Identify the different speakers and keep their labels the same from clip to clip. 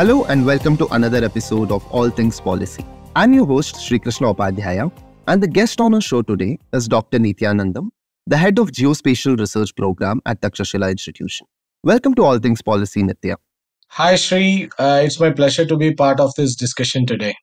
Speaker 1: Hello and welcome to another episode of All Things Policy. I'm your host Shrikrishna Upadhyaya, and the guest on our show today is Dr. Nithiyanandam, the head of Geospatial Research Program at Takshashila Institution. Welcome to All Things Policy, Nitya.
Speaker 2: Hi, Sri. Uh, it's my pleasure to be part of this discussion today.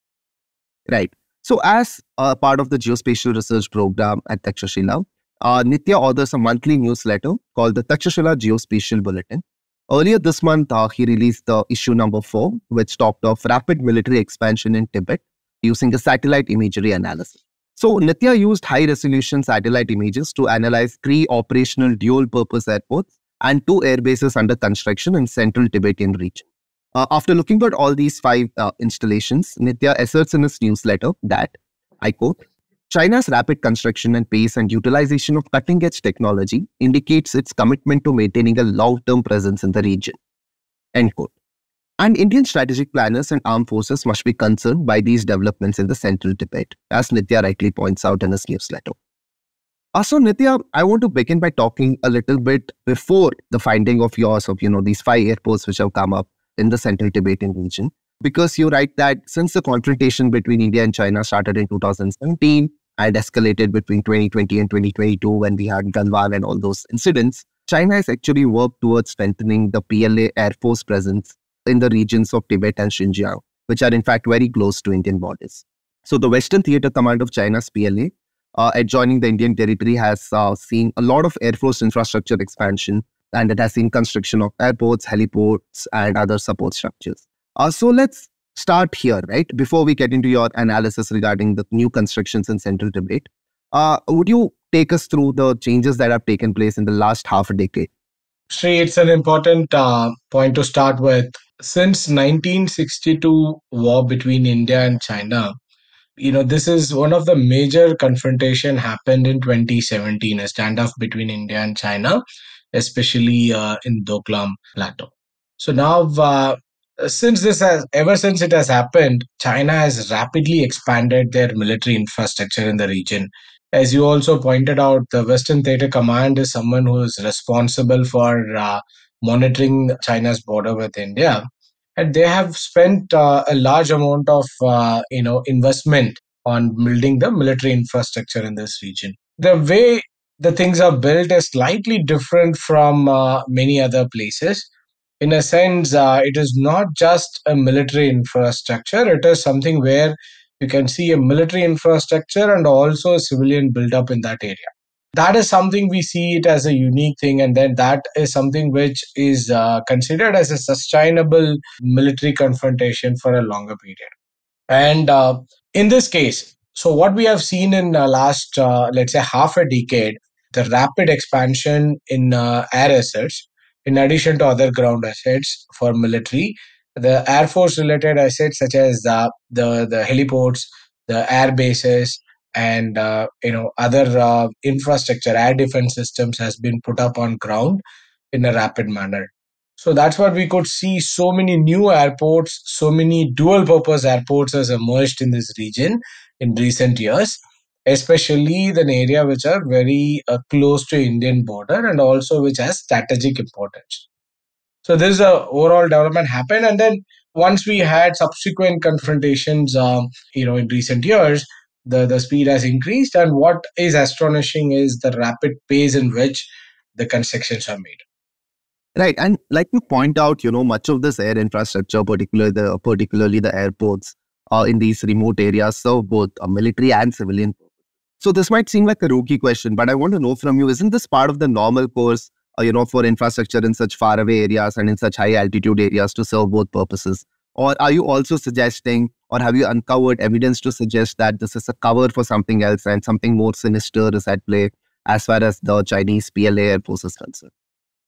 Speaker 1: Right. So, as a part of the Geospatial Research Program at Takshashila, uh, Nitya authors a monthly newsletter called the Takshashila Geospatial Bulletin. Earlier this month, uh, he released the issue number four, which talked of rapid military expansion in Tibet using a satellite imagery analysis. So, Nitya used high resolution satellite images to analyze three operational dual purpose airports and two air bases under construction in central Tibetan region. Uh, after looking at all these five uh, installations, Nitya asserts in his newsletter that, I quote, China's rapid construction and pace and utilization of cutting edge technology indicates its commitment to maintaining a long term presence in the region. End quote. And Indian strategic planners and armed forces must be concerned by these developments in the central Tibet, as Nitya rightly points out in his newsletter. Uh, so, Nitya, I want to begin by talking a little bit before the finding of yours of, you know, these five airports which have come up in the central Tibetan region. Because you write that since the confrontation between India and China started in 2017 and escalated between 2020 and 2022 when we had Galwan and all those incidents, China has actually worked towards strengthening the PLA Air Force presence in the regions of Tibet and Xinjiang, which are in fact very close to Indian borders. So the Western Theater Command of China's PLA, uh, adjoining the Indian territory, has uh, seen a lot of Air Force infrastructure expansion and it has seen construction of airports, heliports, and other support structures. Uh, so let's start here, right? Before we get into your analysis regarding the new constructions in central Tibet, uh, would you take us through the changes that have taken place in the last half a decade?
Speaker 2: Sri, it's an important uh, point to start with. Since 1962 war between India and China, you know, this is one of the major confrontation happened in 2017, a standoff between India and China, especially uh, in Doklam Plateau. So now, uh, since this has ever since it has happened, China has rapidly expanded their military infrastructure in the region. As you also pointed out, the Western Theater Command is someone who is responsible for uh, monitoring China's border with India, and they have spent uh, a large amount of uh, you know investment on building the military infrastructure in this region. The way the things are built is slightly different from uh, many other places in a sense, uh, it is not just a military infrastructure. It is something where you can see a military infrastructure and also a civilian build-up in that area. That is something we see it as a unique thing, and then that is something which is uh, considered as a sustainable military confrontation for a longer period. And uh, in this case, so what we have seen in the last, uh, let's say, half a decade, the rapid expansion in uh, air assets in addition to other ground assets for military, the Air Force related assets such as the, the, the heliports, the air bases, and uh, you know other uh, infrastructure, air defense systems has been put up on ground in a rapid manner. So that's what we could see. So many new airports, so many dual purpose airports has emerged in this region in recent years especially the area which are very uh, close to Indian border and also which has strategic importance. So this is a overall development happened, and then once we had subsequent confrontations, um, you know, in recent years, the the speed has increased, and what is astonishing is the rapid pace in which the constructions are made.
Speaker 1: Right, and like you point out, you know, much of this air infrastructure, particularly the particularly the airports, uh, in these remote areas, serve both a military and civilian so this might seem like a rookie question, but I want to know from you, isn't this part of the normal course, uh, you know, for infrastructure in such faraway areas and in such high altitude areas to serve both purposes? Or are you also suggesting, or have you uncovered evidence to suggest that this is a cover for something else and something more sinister is at play as far as the Chinese PLA Air Force is concerned?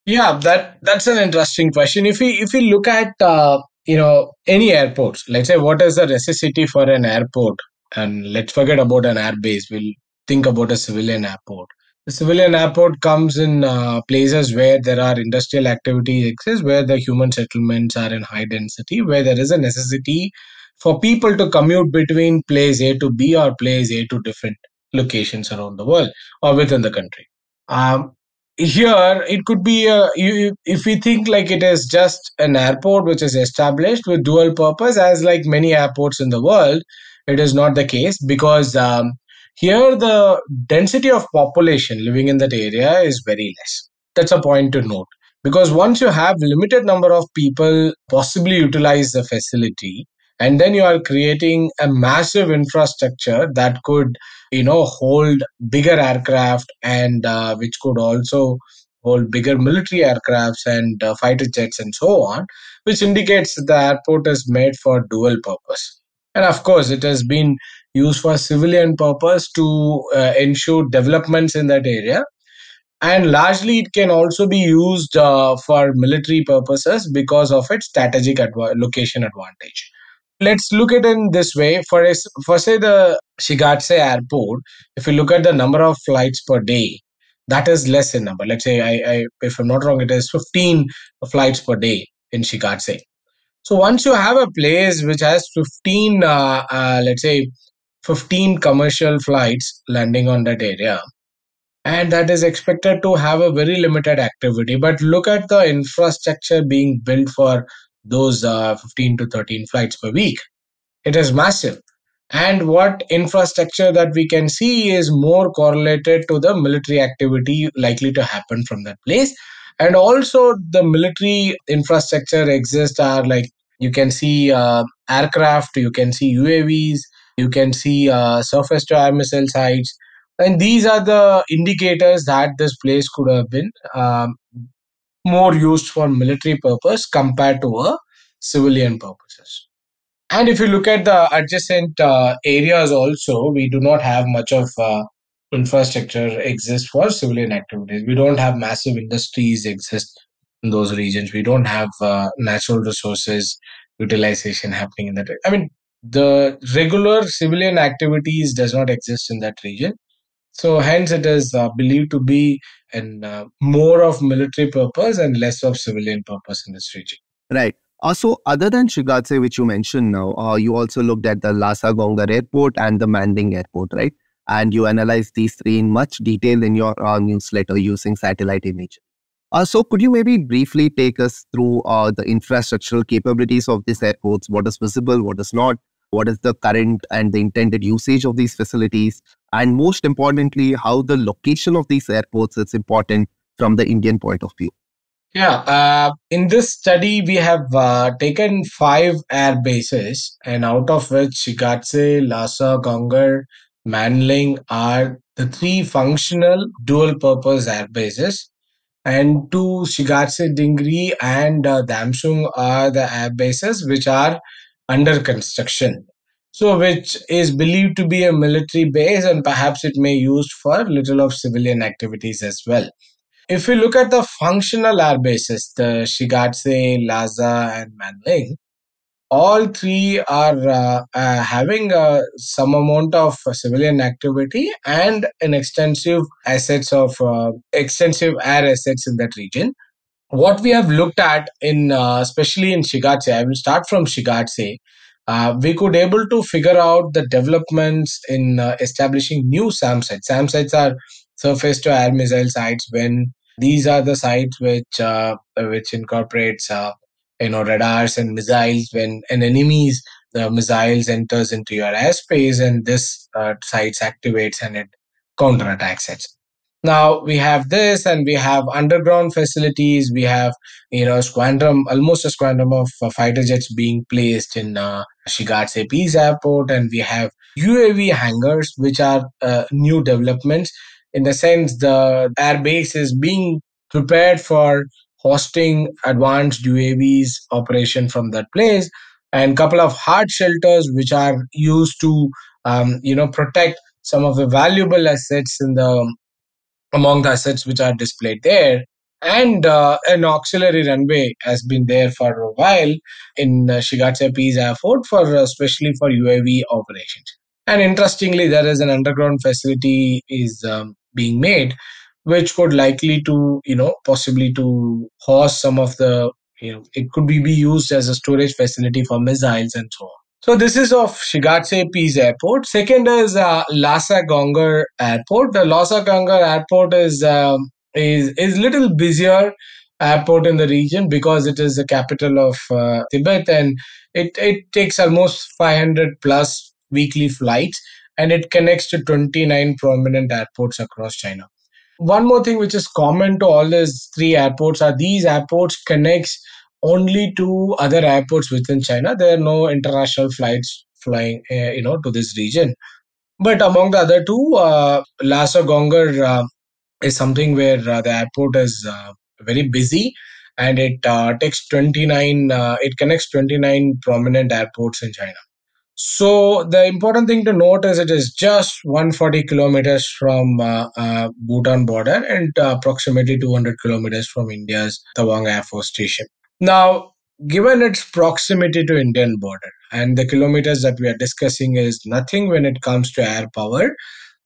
Speaker 2: Yeah, that that's an interesting question. If we if we look at uh, you know any airports, let's say what is the necessity for an airport, and let's forget about an airbase. We'll think about a civilian airport. The civilian airport comes in uh, places where there are industrial activities exists, where the human settlements are in high density, where there is a necessity for people to commute between place A to B or place A to different locations around the world or within the country. Um, here it could be a, you, if we think like it is just an airport which is established with dual purpose as like many airports in the world it is not the case because um, here the density of population living in that area is very less. That's a point to note. Because once you have limited number of people possibly utilize the facility and then you are creating a massive infrastructure that could you know hold bigger aircraft and uh, which could also hold bigger military aircrafts and uh, fighter jets and so on which indicates the airport is made for dual purpose and of course it has been used for civilian purpose to uh, ensure developments in that area. And largely it can also be used uh, for military purposes because of its strategic location advantage. Let's look at it in this way. For for say the shigatse airport if you look at the number of flights per day that is less in number. Let's say I, I if i'm not wrong it is 15 flights per day in shigatse so once you have a place which has 15 uh, uh, let's say 15 commercial flights landing on that area and that is expected to have a very limited activity but look at the infrastructure being built for those uh, 15 to 13 flights per week it is massive. And what infrastructure that we can see is more correlated to the military activity likely to happen from that place. And also, the military infrastructure exists are like you can see uh, aircraft, you can see UAVs, you can see uh, surface to air missile sites. And these are the indicators that this place could have been um, more used for military purpose compared to a civilian purposes. And if you look at the adjacent uh, areas also, we do not have much of uh, infrastructure exists for civilian activities. We don't have massive industries exist in those regions. We don't have uh, natural resources utilization happening in that. I mean, the regular civilian activities does not exist in that region. So hence it is uh, believed to be in uh, more of military purpose and less of civilian purpose in this region.
Speaker 1: Right. Uh, so, other than Shigatse, which you mentioned now, uh, you also looked at the Lhasa Gonggar Airport and the Manling Airport, right? And you analyze these three in much detail in your uh, newsletter using satellite image. Uh, so, could you maybe briefly take us through uh, the infrastructural capabilities of these airports? What is visible, what is not? What is the current and the intended usage of these facilities? And most importantly, how the location of these airports is important from the Indian point of view.
Speaker 2: Yeah, uh, in this study, we have uh, taken five air bases, and out of which Shigatse, Lhasa, Gonggar, Manling are the three functional dual purpose air bases. And two Shigatse, Dingri, and uh, Damxung are the air bases which are under construction. So, which is believed to be a military base, and perhaps it may used for little of civilian activities as well. If we look at the functional air bases, the Shigatse, Lhasa, and Manling, all three are uh, uh, having uh, some amount of civilian activity and an extensive assets of uh, extensive air assets in that region. What we have looked at in uh, especially in Shigatse, I will start from Shigatse. Uh, we could able to figure out the developments in establishing new SAM sites. SAM sites are surface to air missile sites when these are the sites which which incorporates you know radars and missiles when an enemy's the missiles enters into your airspace and this uh, sites activates and it counterattacks it. Now we have this and we have underground facilities. We have you know squadron almost a squadron of uh, fighter jets being placed in uh, shigatse peace airport. And we have uav hangars which are uh, new developments in the sense the air base is being prepared for hosting advanced UAVs operation from that place and couple of hard shelters which are used to um, you know protect some of the valuable assets in the among the assets which are displayed there and uh, an auxiliary runway has been there for a while in uh, Shigatse Peace Airport for uh, especially for UAV operations. And interestingly, there is an underground facility is um, being made, which could likely to you know possibly to host some of the you know it could be, be used as a storage facility for missiles and so on. So this is of Shigatse Peace Airport. Second is uh, Lhasa Gonggar Airport. The Lhasa Gonggar Airport is um, is is little busier airport in the region because it is the capital of uh, Tibet and it it takes almost 500 plus weekly flights and it connects to 29 prominent airports across China. One more thing which is common to all these three airports are these airports connects only to other airports within China. There are no international flights flying, uh, you know, to this region. But among the other two, uh, Lhasa Gonggar uh, is something where uh, the airport is uh, very busy and it uh, takes 29, uh, it connects 29 prominent airports in China. So the important thing to note is it is just 140 kilometers from uh, uh, Bhutan border and uh, approximately 200 kilometers from India's Tawang Air Force Station. Now, given its proximity to Indian border and the kilometers that we are discussing is nothing when it comes to air power,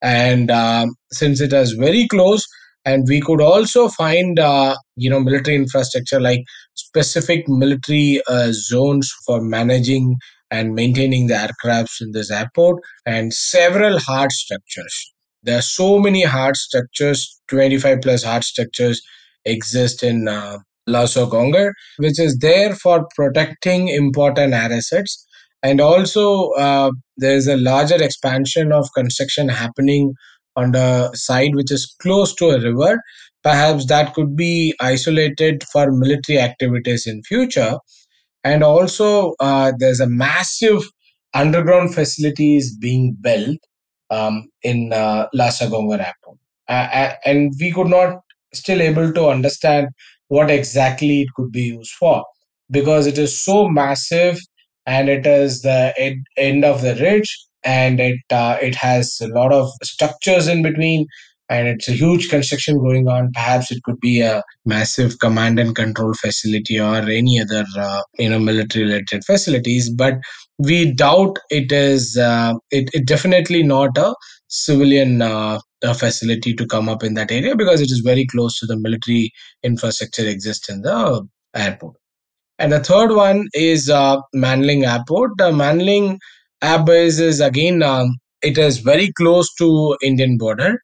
Speaker 2: and um, since it is very close, and we could also find uh, you know military infrastructure like specific military uh, zones for managing and maintaining the aircrafts in this airport and several hard structures there are so many hard structures 25 plus hard structures exist in uh, Gonggar, which is there for protecting important air assets. And also, uh, there's a larger expansion of construction happening on the side which is close to a river. Perhaps that could be isolated for military activities in future. And also, uh, there's a massive underground facilities being built um, in uh, Lhasa Gonggar Airport. Uh, and we could not still able to understand what exactly it could be used for because it is so massive and it is the ed- end of the ridge and it uh, it has a lot of structures in between and it's a huge construction going on perhaps it could be a massive command and control facility or any other uh, you know military related facilities but we doubt it is uh, it, it definitely not a civilian uh, facility to come up in that area because it is very close to the military infrastructure exists in the airport. And the third one is uh, Manling Airport. The Manling Air Base is again um, it is very close to Indian border,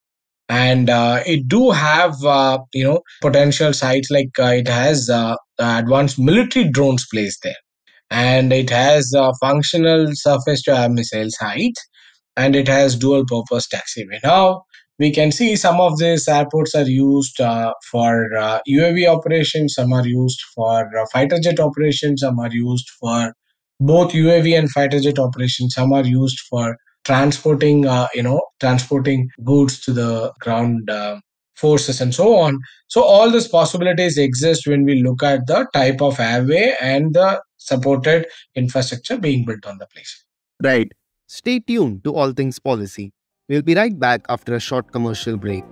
Speaker 2: and uh, it do have uh, you know potential sites like uh, it has uh, advanced military drones placed there, and it has functional surface to air missile sites, and it has dual purpose taxiway. Now we can see some of these airports are used uh, for uh, UAV operations, some are used for uh, fighter jet operations, some are used for both UAV and fighter jet operations, some are used for transporting, uh, you know, transporting goods to the ground uh, forces and so on. So all these possibilities exist when we look at the type of airway and the supported infrastructure being built on the place.
Speaker 1: Right. Stay tuned to All Things Policy. We'll be right back after a short commercial break.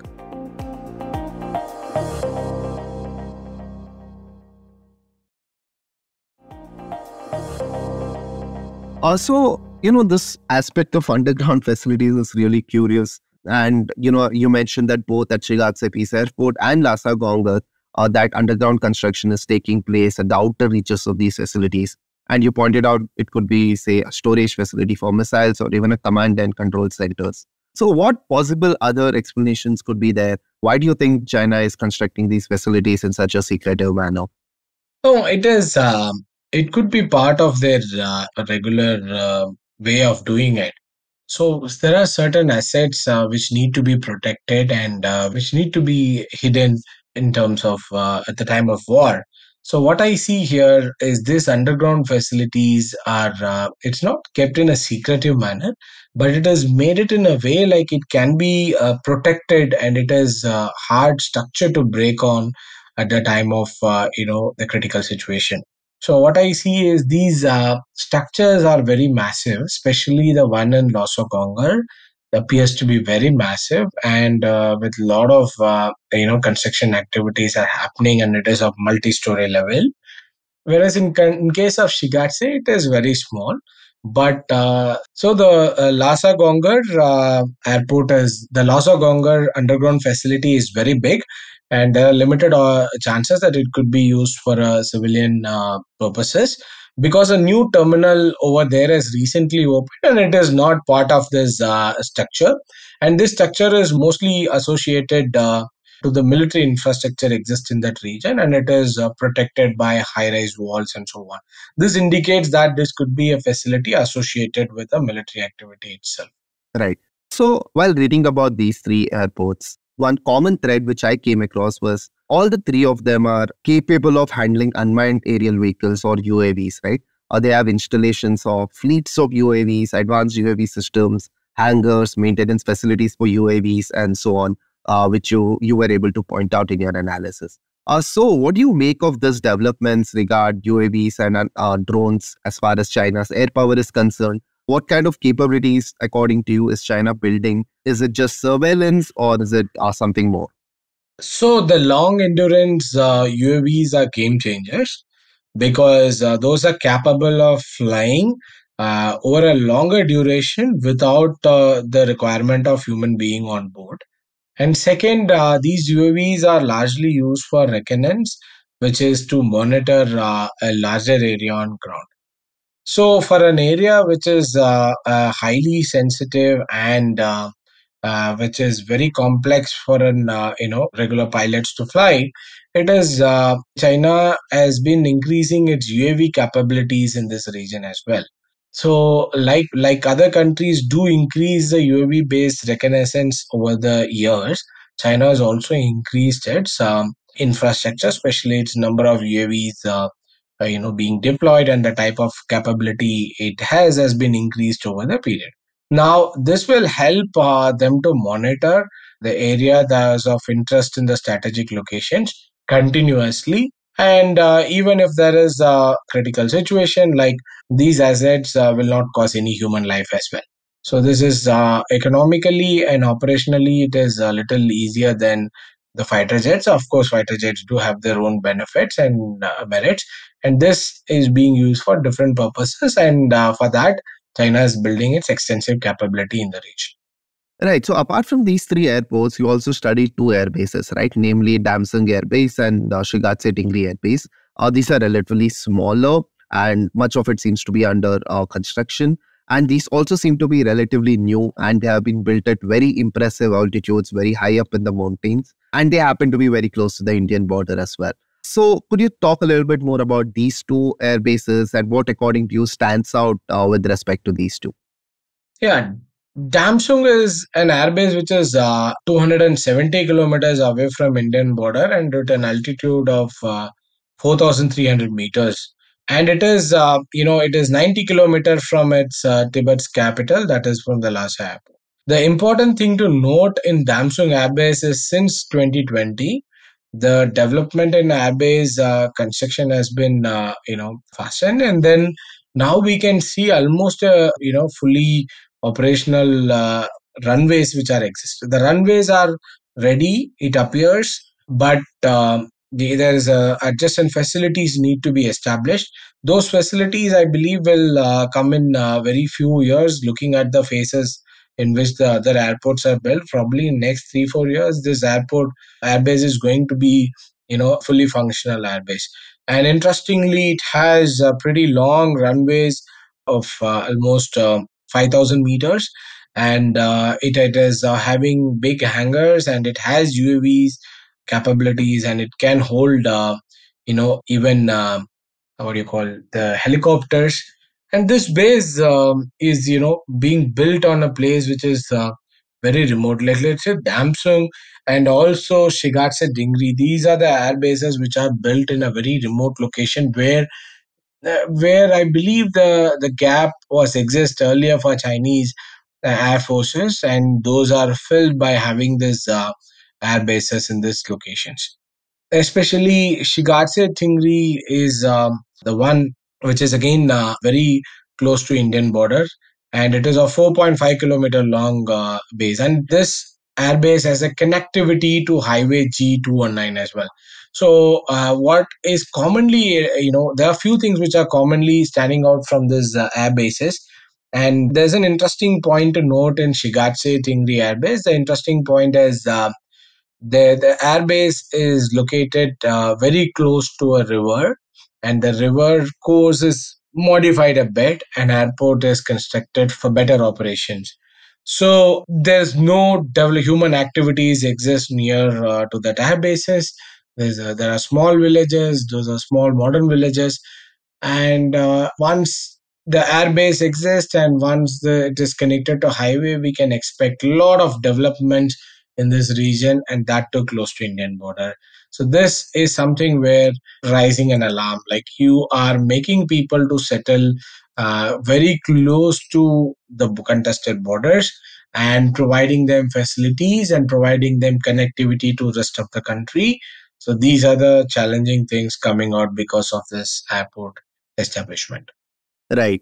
Speaker 1: Also, you know, this aspect of underground facilities is really curious. And, you know, you mentioned that both at Shigatse Peace Airport and Lhasa Gonggar, uh, that underground construction is taking place at the outer reaches of these facilities. And you pointed out it could be, say, a storage facility for missiles or even a command and control centers. So, what possible other explanations could be there? Why do you think China is constructing these facilities in such a secretive manner?
Speaker 2: Oh, it is. Um, it could be part of their uh, regular uh, way of doing it. So there are certain assets uh, which need to be protected and uh, which need to be hidden in terms of uh, at the time of war. So what I see here is these underground facilities are uh, it's not kept in a secretive manner, but it has made it in a way like it can be uh, protected and it is uh, hard structure to break on at the time of you know the critical situation. So what I see is these uh, structures are very massive, especially the one in Lhasa Gonggar. appears to be very massive and uh, with a lot of uh, you know construction activities are happening and it is of multi-story level whereas in, in case of shigatse it is very small but uh, so the uh, Lhasa Gonggar uh, airport is the Lhasa Gonggar underground facility is very big, and there are limited uh, chances that it could be used for uh, civilian uh, purposes. Because a new terminal over there has recently opened and it is not part of this uh, structure. And this structure is mostly associated to the military infrastructure exists in that region and it is uh, protected by high rise walls and so on. This indicates that this could be a facility associated with a military activity itself.
Speaker 1: Right. So while reading about these three airports one common thread which i came across was all the three of them are capable of handling unmanned aerial vehicles or UAVs, right? Or they have installations of fleets of UAVs, advanced UAV systems, hangars, maintenance facilities for UAVs, and so on, uh, which you, you were able to point out in your analysis. Uh, so, what do you make of these developments regard UAVs and uh, drones as far as China's air power is concerned? What kind of capabilities, according to you, is China building? Is it just surveillance or is it uh, something more?
Speaker 2: So the long endurance uh, UAVs are game changers because uh, those are capable of flying uh, over a longer duration without uh, the requirement of human being on board. And second, uh, these UAVs are largely used for reconnaissance, which is to monitor uh, a larger area on ground. So for an area which is highly sensitive and uh, which is very complex for an uh, you know regular pilots to fly it is uh, china has been increasing its uav capabilities in this region as well so like like other countries do increase the uav based reconnaissance over the years china has also increased its um, infrastructure especially its number of uavs uh, uh, you know being deployed and the type of capability it has has been increased over the period now, this will help uh, them to monitor the area that is of interest in the strategic locations continuously. And uh, even if there is a critical situation, like these assets uh, will not cause any human life as well. So, this is uh, economically and operationally, it is a little easier than the fighter jets. Of course, fighter jets do have their own benefits and uh, merits, and this is being used for different purposes. And uh, for that, China is building its extensive capability in the region.
Speaker 1: Right. So apart from these three airports, you also studied two air bases, right? Namely Damxung Air Base and uh, Shigatse Tingri Air Base. Uh, these are relatively smaller and much of it seems to be under uh, construction. And these also seem to be relatively new and they have been built at very impressive altitudes, very high up in the mountains. And they happen to be very close to the Indian border as well. So, could you talk a little bit more about these two air bases and what, according to you, stands out uh, with respect to these two?
Speaker 2: Yeah, Damxung is an airbase which is uh, 270 kilometers away from Indian border and at an altitude of uh, 4,300 meters. And it is, uh, you know, it is 90 kilometers from its uh, Tibet's capital, that is from the Lhasa airport. The important thing to note in Damxung airbase is since 2020, the development in airbase uh, construction has been uh, you know fastened and then now we can see almost a you know fully operational uh, runways which are exist the runways are ready it appears but um, the, there is a adjacent facilities need to be established. Those facilities i believe will uh, come in uh, very few years looking at the phases in which the other airports are built. Probably in next three four years this airport airbase is going to be you know fully functional airbase. And interestingly it has a pretty long runways of uh, almost uh, 5000 meters. And uh, it, it is uh, having big hangars and it has uavs capabilities and it can hold uh, you know even uh, what do you call the helicopters. And this base um, is you know being built on a place which is uh, very remote. Like let's say Damxung and also shigatse dingri. These are the air bases which are built in a very remote location where where i believe the the gap was exist earlier for chinese uh, air forces and those are filled by having this uh, air bases in these locations especially shigatse tingri is um, the one which is again uh, very close to Indian border and it is a 4.5 kilometer long uh, base. And this airbase has a connectivity to Highway G219 as well. So, uh, what is commonly, uh, you know, there are a few things which are commonly standing out from this uh, air bases. And there's an interesting point to note in Shigatse Tingri Air Base. The interesting point is uh, the, the airbase is located uh, very close to a river, and the river course is modified a bit, and airport is constructed for better operations. So there's no human activities exist near uh, to that air bases. There's a, there are small villages. Those are small modern villages, and uh, once the airbase exists and once the, it is connected to highway, we can expect a lot of development in this region, and that too close to Indian border. So this is something where rising an alarm, like you are making people to settle uh, very close to the contested borders and providing them facilities and providing them connectivity to rest of the country. So these are the challenging things coming out because of this airport establishment.
Speaker 1: Right.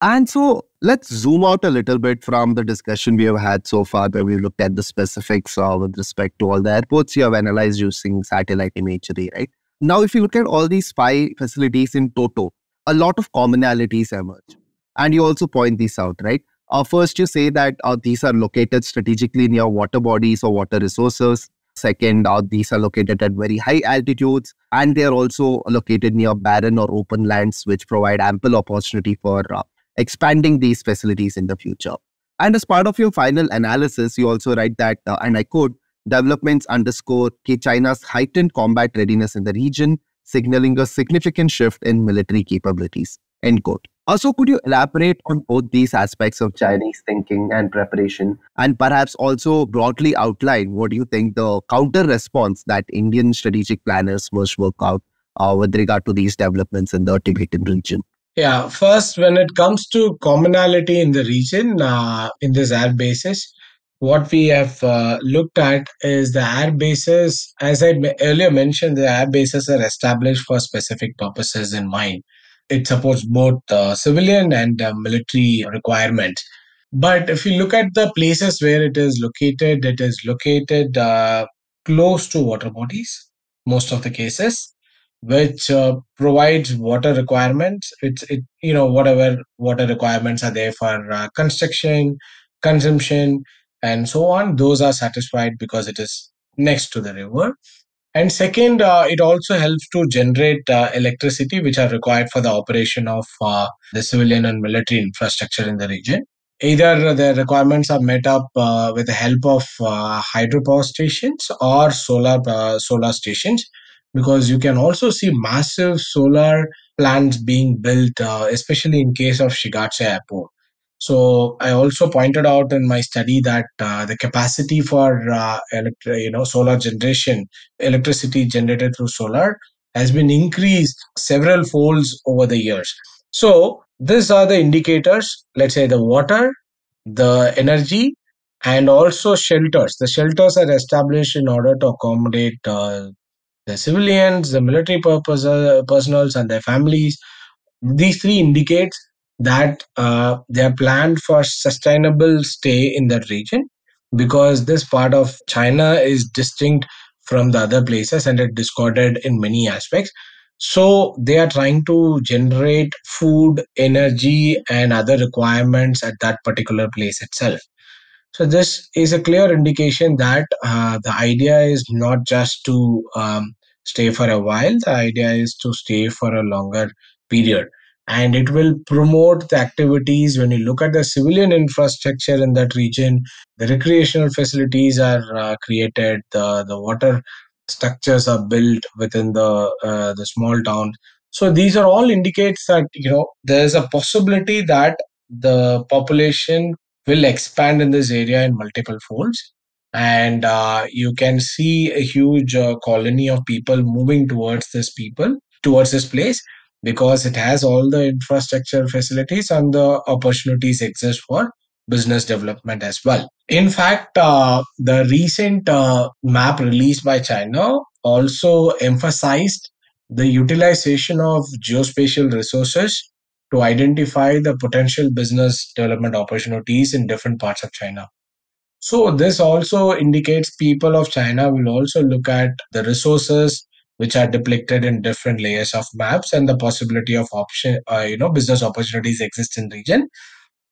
Speaker 1: And so let's zoom out a little bit from the discussion we have had so far, where we looked at the specifics uh, with respect to all the airports you have analyzed using satellite imagery, right? Now, if you look at all these five facilities in total, a lot of commonalities emerge. And you also point these out, right? Uh, first, you say that uh, these are located strategically near water bodies or water resources. Second, these are located at very high altitudes and they are also located near barren or open lands, which provide ample opportunity for uh, expanding these facilities in the future. And as part of your final analysis, you also write that, uh, and I quote, developments underscore China's heightened combat readiness in the region, signaling a significant shift in military capabilities. End quote. Also, could you elaborate on both these aspects of Chinese thinking and preparation, and perhaps also broadly outline what you think the counter response that Indian strategic planners must work out uh, with regard to these developments in the Tibetan region?
Speaker 2: Yeah, first, when it comes to commonality in the region, uh, in this air bases, what we have uh, looked at is the air bases, as I earlier mentioned, the air bases are established for specific purposes in mind. It supports both uh, civilian and uh, military requirements. But if you look at the places where it is located, it is located uh, close to water bodies, most of the cases which uh, provides water requirements. It's it you know whatever water requirements are there for uh, construction, consumption, and so on. Those are satisfied because it is next to the river. And second, uh, it also helps to generate uh, electricity, which are required for the operation of uh, the civilian and military infrastructure in the region. Either the requirements are met up uh, with the help of hydropower stations or solar solar stations, because you can also see massive solar plants being built, uh, especially in case of Shigatse Airport. So I also pointed out in my study that uh, the capacity for uh, you know solar generation, electricity generated through solar, has been increased several folds over the years. So these are the indicators. Let's say the water, the energy, and also shelters. The shelters are established in order to accommodate uh, the civilians, the military purpose, uh, personals, and their families. These three indicate that uh, they are planned for sustainable stay in that region because this part of China is distinct from the other places and it discorded in many aspects. So they are trying to generate food, energy, and other requirements at that particular place itself. So this is a clear indication that uh, the idea is not just to um, stay for a while. The idea is to stay for a longer period. And it will promote the activities when you look at the civilian infrastructure in that region. The recreational facilities are uh, created, the, the water structures are built within the uh, the small town. So these are all indicates that you know there's a possibility that the population will expand in this area in multiple folds and uh, you can see a huge uh, colony of people moving towards this people towards this place because it has all the infrastructure facilities and the opportunities exist for business development as well in fact uh, the recent uh, map released by china also emphasized the utilization of geospatial resources to identify the potential business development opportunities in different parts of China. So, this also indicates people of China will also look at the resources which are depicted in different layers of maps and the possibility of option, uh, you know, business opportunities exist in region.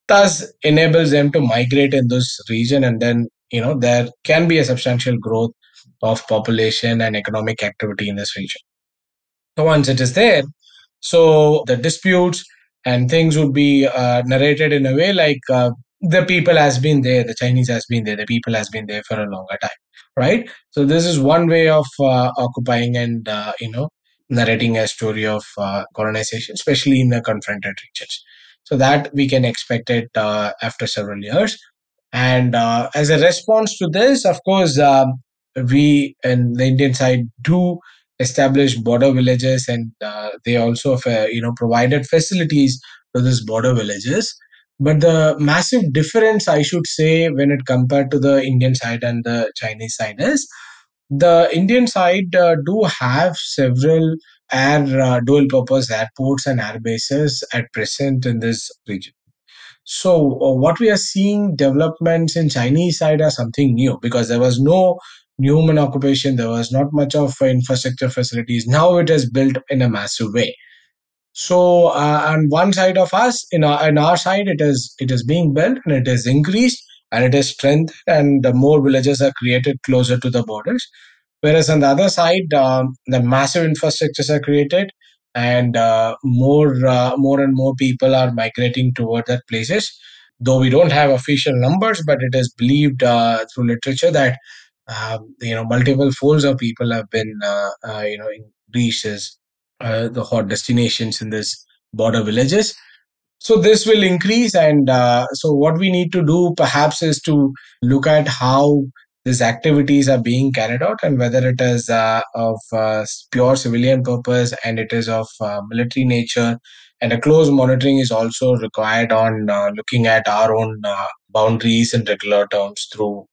Speaker 2: Thus, enables them to migrate in this region, and then you know there can be a substantial growth of population and economic activity in this region. So once it is there, so the disputes and things would be uh, narrated in a way like uh, the people has been there, the Chinese has been there, the people has been there for a longer time, right? So this is one way of uh, occupying and uh, you know narrating a story of uh, colonization, especially in the confronted regions. So that we can expect it uh, after several years. And as a response to this, of course, um, we and the Indian side do establish border villages and uh, they also uh, you know provided facilities to these border villages but the massive difference i should say when it compared to the indian side and the chinese side is the indian side uh, do have several air uh, dual purpose airports and air bases at present in this region so uh, what we are seeing developments in chinese side are something new because there was no human occupation. There was not much of infrastructure facilities. Now it is built in a massive way. So uh, on one side of us, in our, in our side, it is it is being built and it is increased and it is strengthened, and the more villages are created closer to the borders. Whereas on the other side, um, the massive infrastructures are created, and uh, more uh, more and more people are migrating toward that places. Though we don't have official numbers, but it is believed uh, through literature that um, you know multiple folds of people have been uh, uh, you know as uh, the hot destinations in this border villages so this will increase and uh, so what we need to do perhaps is to look at how these activities are being carried out and whether it is uh, of uh, pure civilian purpose and it is of military nature and a close monitoring is also required on looking at our own boundaries in regular terms through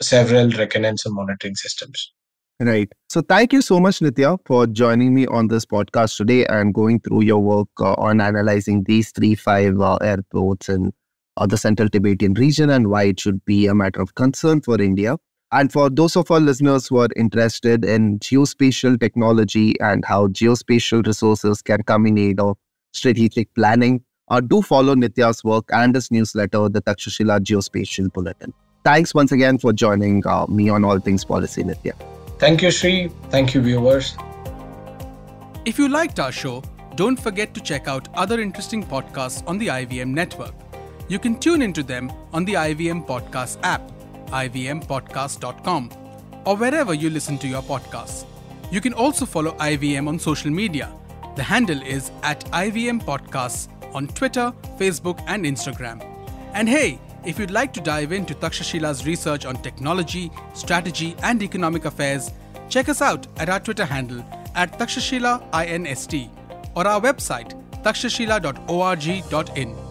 Speaker 2: several reconnaissance and monitoring systems.
Speaker 1: Right. So thank you so much, Nitya, for joining me on this podcast today and going through your work uh, on analyzing these three five uh, airports in uh, the Central Tibetan region and why it should be a matter of concern for India. And for those of our listeners who are interested in geospatial technology and how geospatial resources can come in aid of strategic planning, uh, do follow Nitya's work and his newsletter, the Takshashila Geospatial Bulletin. Thanks once again for joining uh, me on All Things Policy, Nitya.
Speaker 2: Thank you, Sri. Thank you, viewers.
Speaker 3: If you liked our show, don't forget to check out other interesting podcasts on the IVM network. You can tune into them on the IVM Podcast app, ivmpodcast.com, or wherever you listen to your podcasts. You can also follow IVM on social media. The handle is at IVM Podcasts on Twitter, Facebook, and Instagram. And hey, if you'd like to dive into Takshashila's research on technology, strategy, and economic affairs, check us out at our Twitter handle at Takshashila INST or our website takshashila.org.in.